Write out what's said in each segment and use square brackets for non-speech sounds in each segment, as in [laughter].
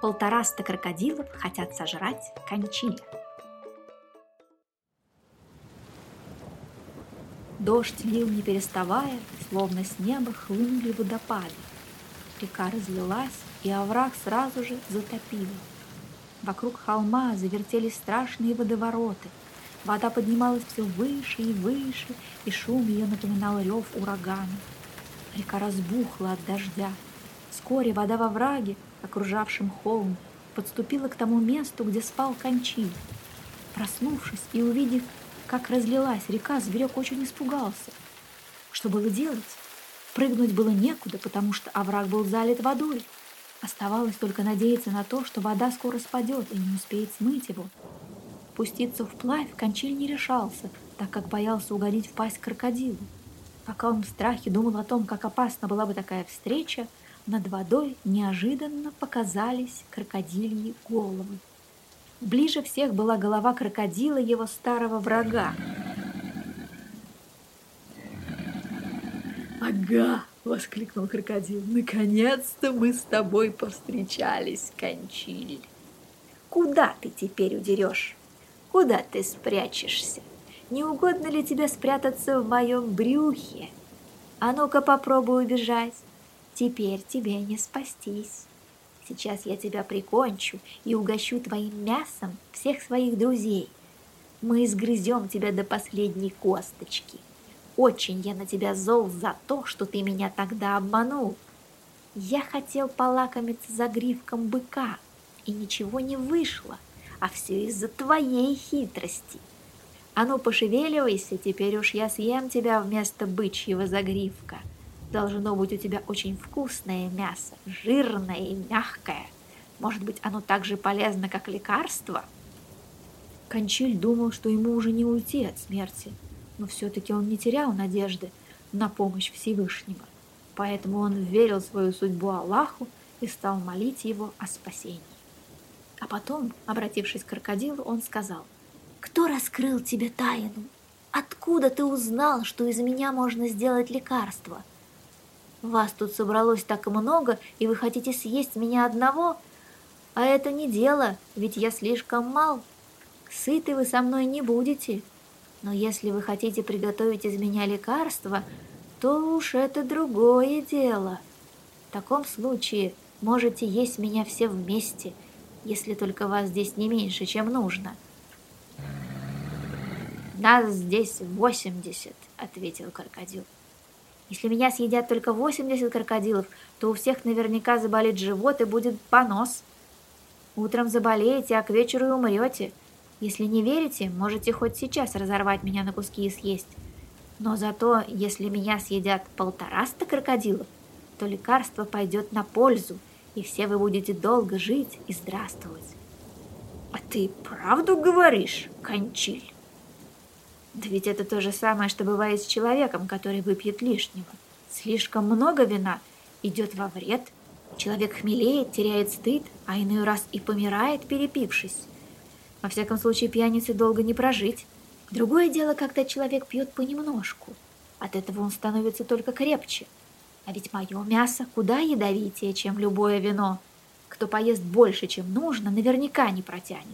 Полтораста крокодилов хотят сожрать кончиля. Дождь лил не переставая, словно с неба хлынули водопады. Река разлилась, и овраг сразу же затопило. Вокруг холма завертелись страшные водовороты. Вода поднималась все выше и выше, и шум ее напоминал рев урагана. Река разбухла от дождя. Вскоре вода во враге, окружавшем холм, подступила к тому месту, где спал Кончиль. Проснувшись и увидев, как разлилась река, зверек очень испугался. Что было делать? Прыгнуть было некуда, потому что овраг был залит водой. Оставалось только надеяться на то, что вода скоро спадет и не успеет смыть его. Пуститься вплавь Кончиль не решался, так как боялся угодить в пасть крокодилу. Пока он в страхе думал о том, как опасна была бы такая встреча, над водой неожиданно показались крокодильи головы. Ближе всех была голова крокодила его старого врага. «Ага!» — воскликнул крокодил. «Наконец-то мы с тобой повстречались, Кончиль!» «Куда ты теперь удерешь? Куда ты спрячешься? Не угодно ли тебе спрятаться в моем брюхе? А ну-ка попробуй убежать, теперь тебе не спастись!» Сейчас я тебя прикончу и угощу твоим мясом всех своих друзей. Мы изгрызем тебя до последней косточки. Очень я на тебя зол за то, что ты меня тогда обманул. Я хотел полакомиться за гривком быка, и ничего не вышло, а все из-за твоей хитрости. А ну пошевеливайся, теперь уж я съем тебя вместо бычьего загривка. Должно быть у тебя очень вкусное мясо, жирное и мягкое. Может быть, оно так же полезно, как лекарство? Кончиль думал, что ему уже не уйти от смерти, но все-таки он не терял надежды на помощь Всевышнего. Поэтому он верил свою судьбу Аллаху и стал молить его о спасении. А потом, обратившись к крокодилу, он сказал, «Кто раскрыл тебе тайну? Откуда ты узнал, что из меня можно сделать лекарство?» Вас тут собралось так много, и вы хотите съесть меня одного? А это не дело, ведь я слишком мал. Сыты вы со мной не будете. Но если вы хотите приготовить из меня лекарство, то уж это другое дело. В таком случае можете есть меня все вместе, если только вас здесь не меньше, чем нужно. «Нас здесь восемьдесят», — ответил крокодил. Если меня съедят только 80 крокодилов, то у всех наверняка заболит живот и будет понос. Утром заболеете, а к вечеру и умрете. Если не верите, можете хоть сейчас разорвать меня на куски и съесть. Но зато, если меня съедят полтораста крокодилов, то лекарство пойдет на пользу, и все вы будете долго жить и здравствовать. А ты правду говоришь, Кончиль? Да ведь это то же самое, что бывает с человеком, который выпьет лишнего. Слишком много вина идет во вред, человек хмелеет, теряет стыд, а иной раз и помирает, перепившись. Во всяком случае, пьянице долго не прожить. Другое дело, когда человек пьет понемножку. От этого он становится только крепче. А ведь мое мясо куда ядовитее, чем любое вино. Кто поест больше, чем нужно, наверняка не протянет.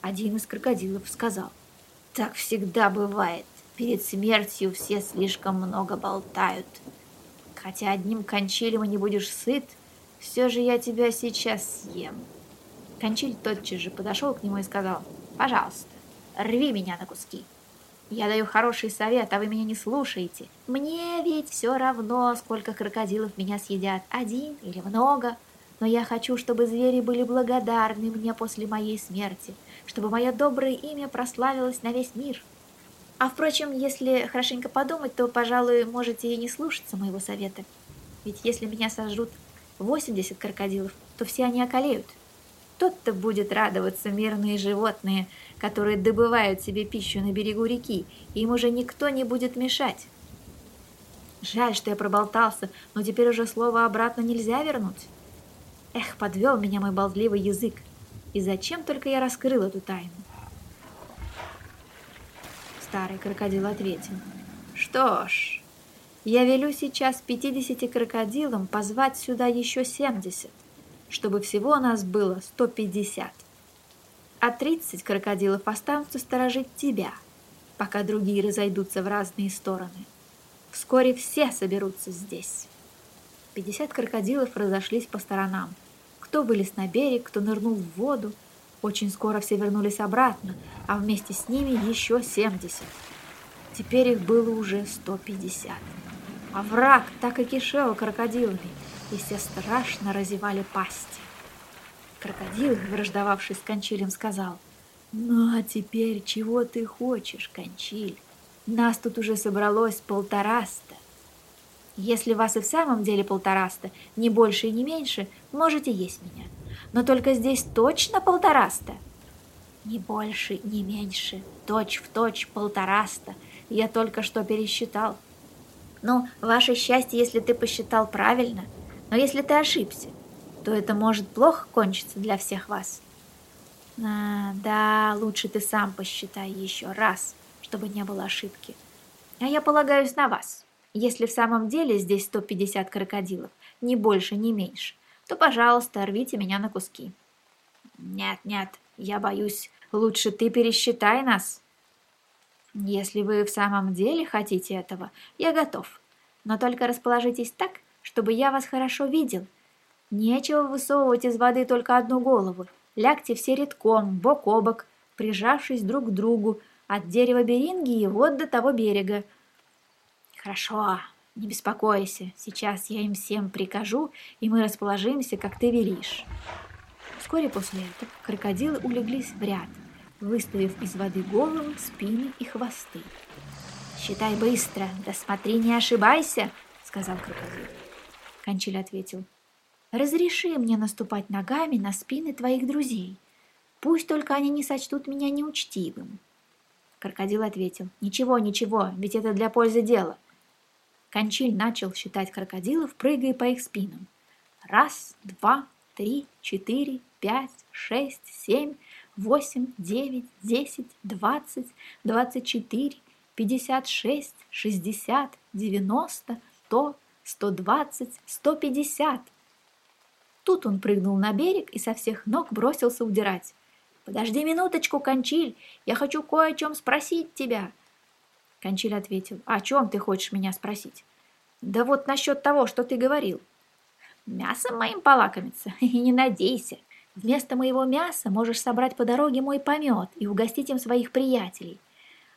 Один из крокодилов сказал – так всегда бывает. Перед смертью все слишком много болтают. Хотя одним кончилем и не будешь сыт, все же я тебя сейчас съем. Кончиль тотчас же подошел к нему и сказал, «Пожалуйста, рви меня на куски. Я даю хороший совет, а вы меня не слушаете. Мне ведь все равно, сколько крокодилов меня съедят, один или много. Но я хочу, чтобы звери были благодарны мне после моей смерти, чтобы мое доброе имя прославилось на весь мир. А впрочем, если хорошенько подумать, то, пожалуй, можете и не слушаться моего совета. Ведь если меня сожрут 80 крокодилов, то все они околеют. Тот-то будет радоваться мирные животные, которые добывают себе пищу на берегу реки, и им уже никто не будет мешать. Жаль, что я проболтался, но теперь уже слово обратно нельзя вернуть. Эх, подвел меня мой болтливый язык. И зачем только я раскрыл эту тайну? Старый крокодил ответил. Что ж, я велю сейчас пятидесяти крокодилам позвать сюда еще семьдесят, чтобы всего нас было 150. А 30 крокодилов останутся сторожить тебя, пока другие разойдутся в разные стороны. Вскоре все соберутся здесь. 50 крокодилов разошлись по сторонам. Кто вылез на берег, кто нырнул в воду. Очень скоро все вернулись обратно, а вместе с ними еще 70. Теперь их было уже 150. А враг так и кишел крокодилами, и все страшно разевали пасти. Крокодил, враждовавший с Кончилем, сказал, «Ну а теперь чего ты хочешь, Кончиль? Нас тут уже собралось полтораста. Если вас и в самом деле полтораста, не больше и не меньше, можете есть меня. Но только здесь точно полтораста. Не больше, не меньше, точь в точь полтораста. Я только что пересчитал. Ну, ваше счастье, если ты посчитал правильно. Но если ты ошибся, то это может плохо кончиться для всех вас. А, да, лучше ты сам посчитай еще раз, чтобы не было ошибки. А я полагаюсь на вас. Если в самом деле здесь 150 крокодилов, ни больше, ни меньше, то, пожалуйста, рвите меня на куски. Нет, нет, я боюсь, лучше ты пересчитай нас. Если вы в самом деле хотите этого, я готов. Но только расположитесь так, чтобы я вас хорошо видел. Нечего высовывать из воды только одну голову. Лягте все редком, бок о бок, прижавшись друг к другу, от дерева беринги и вот до того берега. Хорошо, не беспокойся, сейчас я им всем прикажу, и мы расположимся, как ты велишь. Вскоре после этого крокодилы улеглись в ряд, выставив из воды головы, спины и хвосты. «Считай быстро, да смотри, не ошибайся!» — сказал крокодил. Кончиль ответил. «Разреши мне наступать ногами на спины твоих друзей. Пусть только они не сочтут меня неучтивым». Крокодил ответил. «Ничего, ничего, ведь это для пользы дела. Кончиль начал считать крокодилов, прыгая по их спинам. Раз, два, три, четыре, пять, шесть, семь, восемь, девять, десять, двадцать, двадцать четыре, пятьдесят шесть, шестьдесят, девяносто, сто, сто двадцать, сто пятьдесят. Тут он прыгнул на берег и со всех ног бросился удирать. «Подожди минуточку, Кончиль, я хочу кое о чем спросить тебя», Кончиль ответил, «О чем ты хочешь меня спросить?» «Да вот насчет того, что ты говорил». «Мясом моим полакомиться? [laughs] И не надейся. Вместо моего мяса можешь собрать по дороге мой помет и угостить им своих приятелей.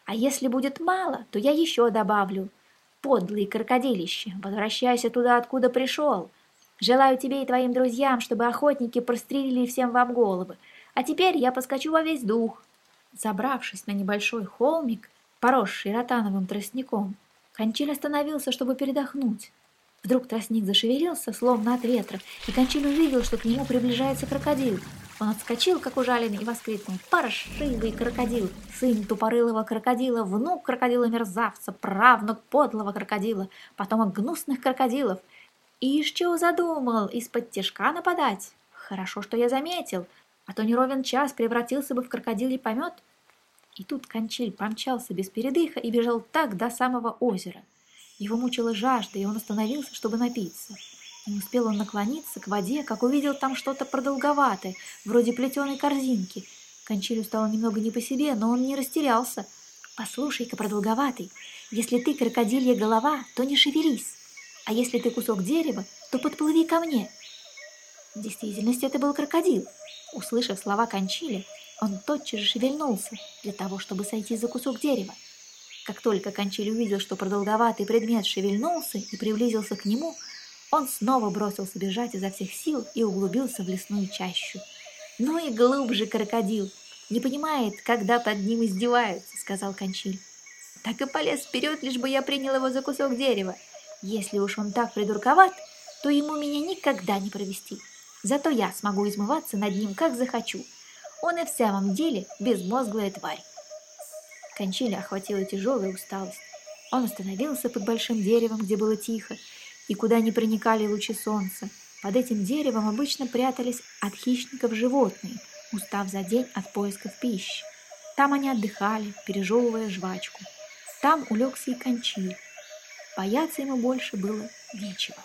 А если будет мало, то я еще добавлю. Подлый крокодилище, возвращайся туда, откуда пришел. Желаю тебе и твоим друзьям, чтобы охотники прострелили всем вам головы. А теперь я поскочу во весь дух». Забравшись на небольшой холмик, поросший ротановым тростником. Кончиль остановился, чтобы передохнуть. Вдруг тростник зашевелился, словно от ветра, и Кончиль увидел, что к нему приближается крокодил. Он отскочил, как ужаленный, и воскликнул «Паршивый крокодил! Сын тупорылого крокодила, внук крокодила-мерзавца, правнук подлого крокодила, потомок гнусных крокодилов! И чего задумал, из-под тяжка нападать? Хорошо, что я заметил, а то не ровен час превратился бы в крокодилий помет». И тут Кончиль помчался без передыха и бежал так до самого озера. Его мучила жажда, и он остановился, чтобы напиться. Не успел он наклониться к воде, как увидел там что-то продолговатое, вроде плетеной корзинки. Кончилю стало немного не по себе, но он не растерялся. «Послушай-ка, продолговатый, если ты крокодилья голова, то не шевелись, а если ты кусок дерева, то подплыви ко мне». В действительности это был крокодил. Услышав слова Кончили, он тотчас же шевельнулся для того, чтобы сойти за кусок дерева. Как только Кончиль увидел, что продолговатый предмет шевельнулся и приблизился к нему, он снова бросился бежать изо всех сил и углубился в лесную чащу. «Ну и глубже крокодил! Не понимает, когда под ним издеваются», — сказал Кончиль. «Так и полез вперед, лишь бы я принял его за кусок дерева. Если уж он так придурковат, то ему меня никогда не провести. Зато я смогу измываться над ним, как захочу» Он и в самом деле безмозглая тварь. Кончиля охватила тяжелая усталость. Он остановился под большим деревом, где было тихо, и куда не проникали лучи солнца. Под этим деревом обычно прятались от хищников животные, устав за день от поисков пищи. Там они отдыхали, пережевывая жвачку. Там улегся и кончиль. Бояться ему больше было нечего.